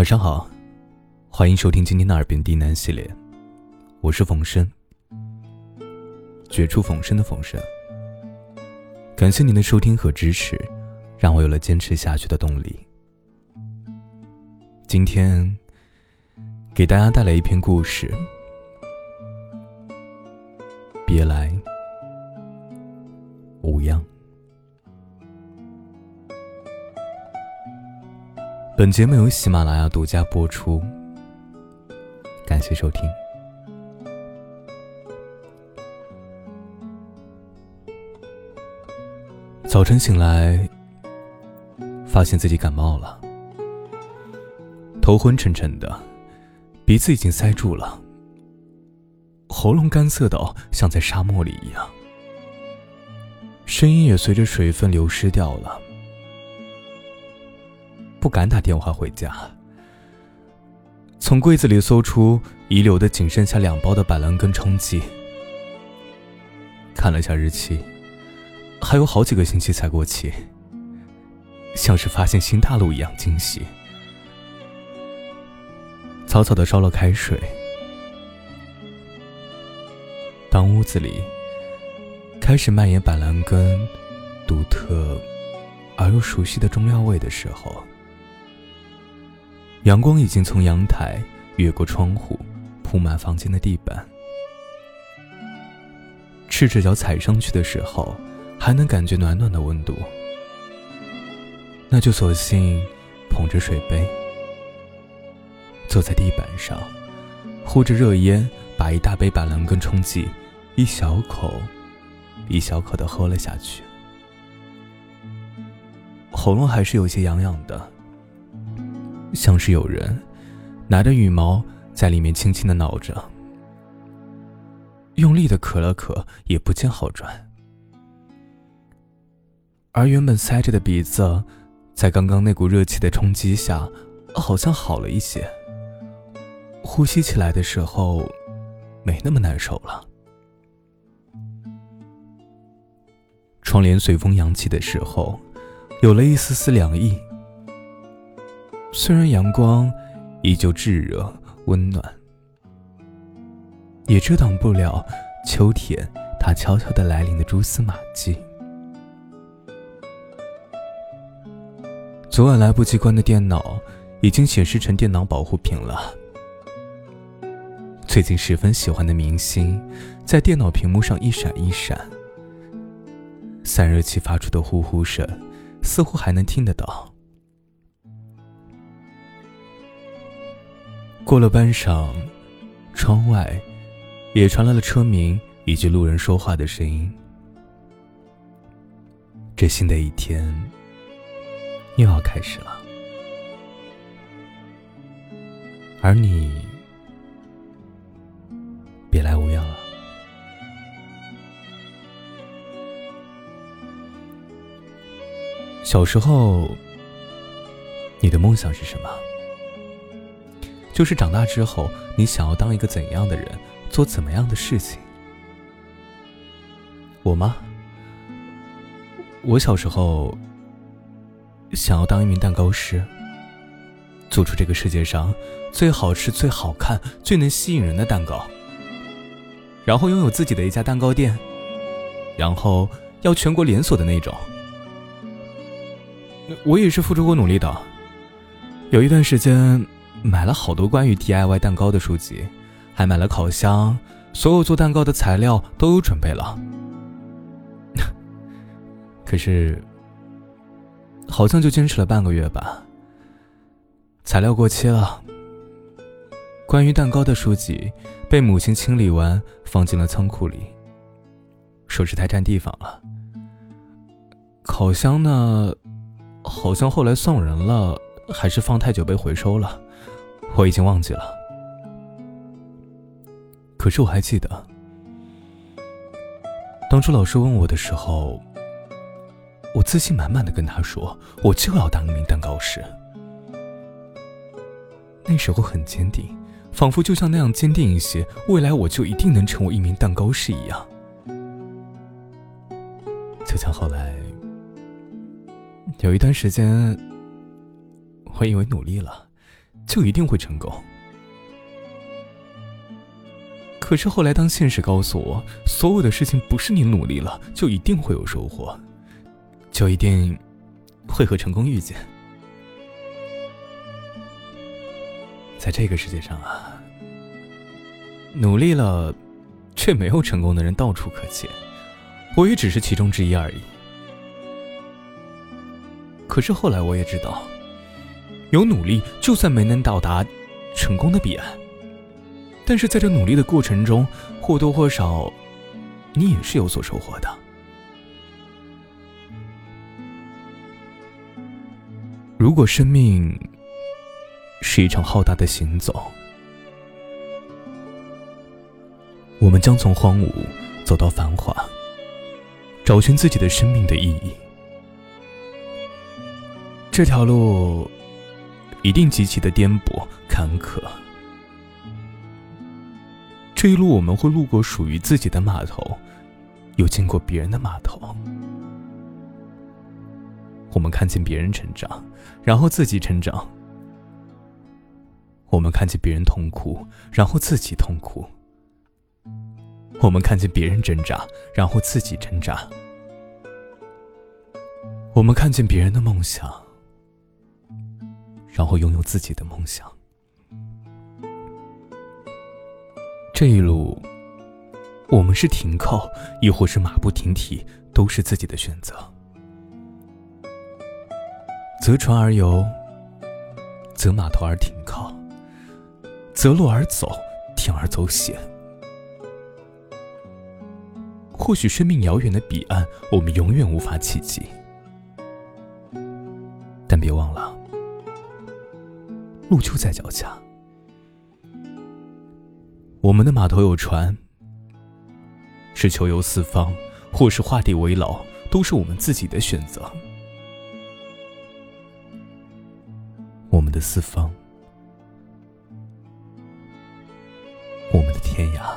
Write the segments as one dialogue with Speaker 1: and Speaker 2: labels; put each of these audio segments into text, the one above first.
Speaker 1: 晚上好，欢迎收听今天的耳边低喃系列，我是冯生，绝处逢生的冯生。感谢您的收听和支持，让我有了坚持下去的动力。今天给大家带来一篇故事，别来无恙。本节目由喜马拉雅独家播出，感谢收听。早晨醒来，发现自己感冒了，头昏沉沉的，鼻子已经塞住了，喉咙干涩到像在沙漠里一样，声音也随着水分流失掉了。不敢打电话回家，从柜子里搜出遗留的仅剩下两包的板蓝根冲剂，看了下日期，还有好几个星期才过期，像是发现新大陆一样惊喜。草草的烧了开水，当屋子里开始蔓延板蓝根独特而又熟悉的中药味的时候。阳光已经从阳台越过窗户，铺满房间的地板。赤着脚踩上去的时候，还能感觉暖暖的温度。那就索性捧着水杯，坐在地板上，呼着热烟，把一大杯板蓝根冲剂一小口一小口的喝了下去。喉咙还是有些痒痒的。像是有人拿着羽毛在里面轻轻的挠着，用力的咳了咳，也不见好转。而原本塞着的鼻子，在刚刚那股热气的冲击下，好像好了一些。呼吸起来的时候，没那么难受了。窗帘随风扬起的时候，有了一丝丝凉意。虽然阳光依旧炙热温暖，也遮挡不了秋天它悄悄的来临的蛛丝马迹。昨晚来不及关的电脑，已经显示成电脑保护屏了。最近十分喜欢的明星，在电脑屏幕上一闪一闪，散热器发出的呼呼声，似乎还能听得到。过了半晌，窗外也传来了车鸣以及路人说话的声音。这新的一天又要开始了，而你别来无恙了。小时候，你的梦想是什么？就是长大之后，你想要当一个怎样的人，做怎么样的事情？我吗？我小时候想要当一名蛋糕师，做出这个世界上最好吃、最好看、最能吸引人的蛋糕，然后拥有自己的一家蛋糕店，然后要全国连锁的那种。我也是付出过努力的，有一段时间。买了好多关于 DIY 蛋糕的书籍，还买了烤箱，所有做蛋糕的材料都有准备了。可是，好像就坚持了半个月吧。材料过期了，关于蛋糕的书籍被母亲清理完，放进了仓库里，说是太占地方了。烤箱呢，好像后来送人了，还是放太久被回收了。我已经忘记了，可是我还记得，当初老师问我的时候，我自信满满的跟他说：“我就要当一名蛋糕师。”那时候很坚定，仿佛就像那样坚定一些，未来我就一定能成为一名蛋糕师一样。就像后来有一段时间，我以为努力了。就一定会成功。可是后来，当现实告诉我，所有的事情不是你努力了就一定会有收获，就一定会和成功遇见。在这个世界上啊，努力了却没有成功的人到处可见，我也只是其中之一而已。可是后来我也知道，有努力，就算没能到达成功的彼岸。但是在这努力的过程中，或多或少，你也是有所收获的。如果生命是一场浩大的行走，我们将从荒芜走到繁华，找寻自己的生命的意义。这条路一定极其的颠簸坎坷。这一路我们会路过属于自己的码头，又经过别人的码头。我们看见别人成长，然后自己成长；我们看见别人痛苦，然后自己痛苦；我们看见别人挣扎，然后自己挣扎；我们看见别人的梦想，然后拥有自己的梦想。这一路，我们是停靠，亦或是马不停蹄，都是自己的选择。择船而游，择码头而停靠，择路而走，铤而走险。或许生命遥远的彼岸，我们永远无法企及，但别忘了，路就在脚下。我们的码头有船，是求游四方，或是画地为牢，都是我们自己的选择。我们的四方，我们的天涯。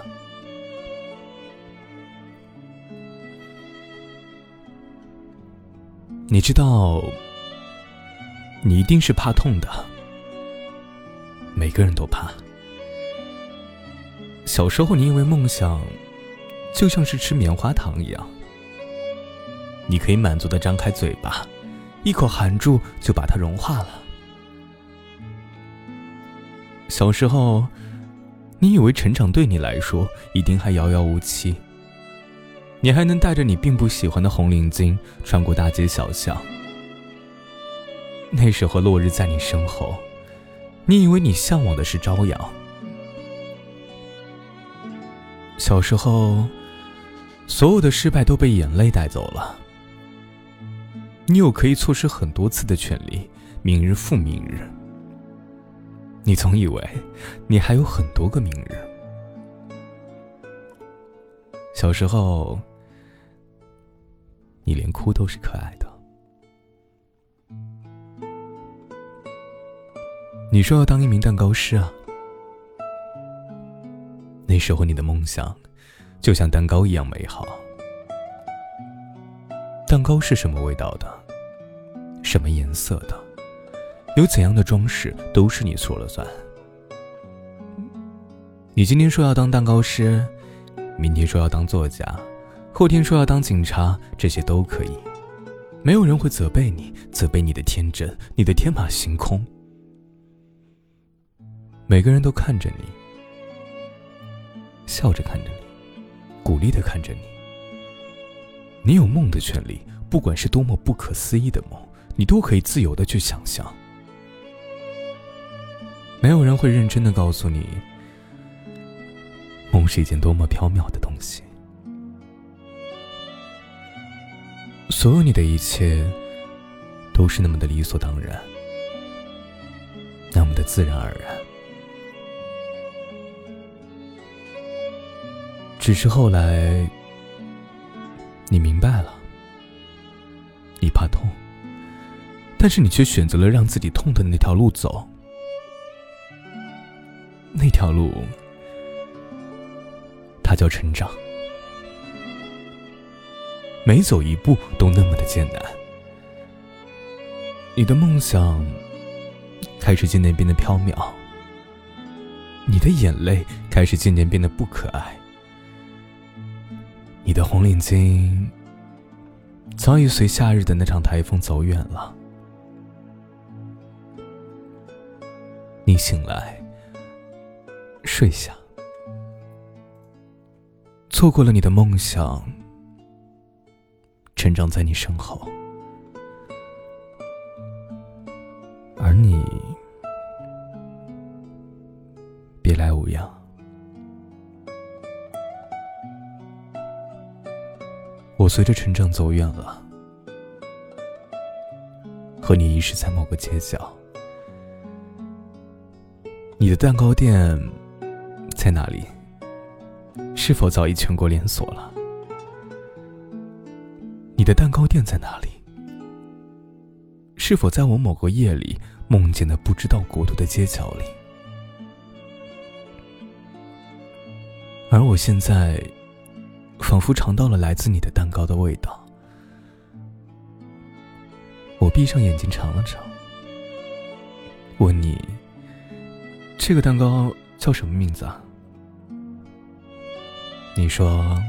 Speaker 1: 你知道，你一定是怕痛的，每个人都怕。小时候，你以为梦想就像是吃棉花糖一样，你可以满足的张开嘴巴，一口含住就把它融化了。小时候，你以为成长对你来说一定还遥遥无期，你还能带着你并不喜欢的红领巾穿过大街小巷。那时候，落日在你身后，你以为你向往的是朝阳。小时候，所有的失败都被眼泪带走了。你有可以错失很多次的权利，明日复明日。你总以为你还有很多个明日。小时候，你连哭都是可爱的。你说要当一名蛋糕师啊？那时候你的梦想，就像蛋糕一样美好。蛋糕是什么味道的？什么颜色的？有怎样的装饰，都是你说了算。你今天说要当蛋糕师，明天说要当作家，后天说要当警察，这些都可以。没有人会责备你，责备你的天真，你的天马行空。每个人都看着你。笑着看着你，鼓励的看着你。你有梦的权利，不管是多么不可思议的梦，你都可以自由的去想象。没有人会认真的告诉你，梦是一件多么缥缈的东西。所有你的一切，都是那么的理所当然，那么的自然而然。只是后来，你明白了，你怕痛，但是你却选择了让自己痛的那条路走。那条路，它叫成长。每走一步都那么的艰难。你的梦想，开始渐渐变得飘渺，你的眼泪开始渐渐变得不可爱，你的红领巾早已随夏日的那场台风走远了。你醒来，睡下，错过了你的梦想，成长在你身后。我随着成长走远了，和你遗失在某个街角。你的蛋糕店在哪里？是否早已全国连锁了？你的蛋糕店在哪里？是否在我某个夜里梦见的不知道国度的街角里？而我现在，仿佛尝到了来自你的蛋糕的味道。我闭上眼睛尝了尝，问你：这个蛋糕叫什么名字啊？你说，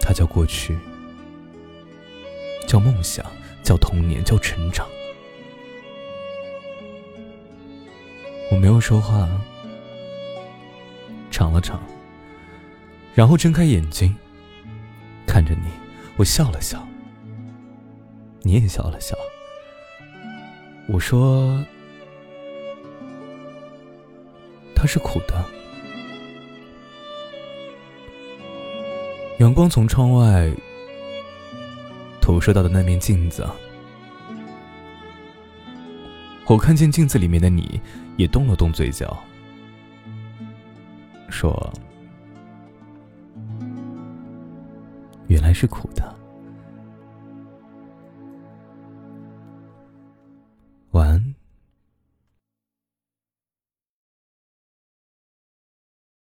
Speaker 1: 它叫过去，叫梦想。叫童年，叫成长。我没有说话，尝了尝，然后睁开眼睛，看着你，我笑了笑，你也笑了笑。我说：“它是苦的。”阳光从窗外。投射到的那面镜子，我看见镜子里面的你，也动了动嘴角，说：“原来是苦的。晚安。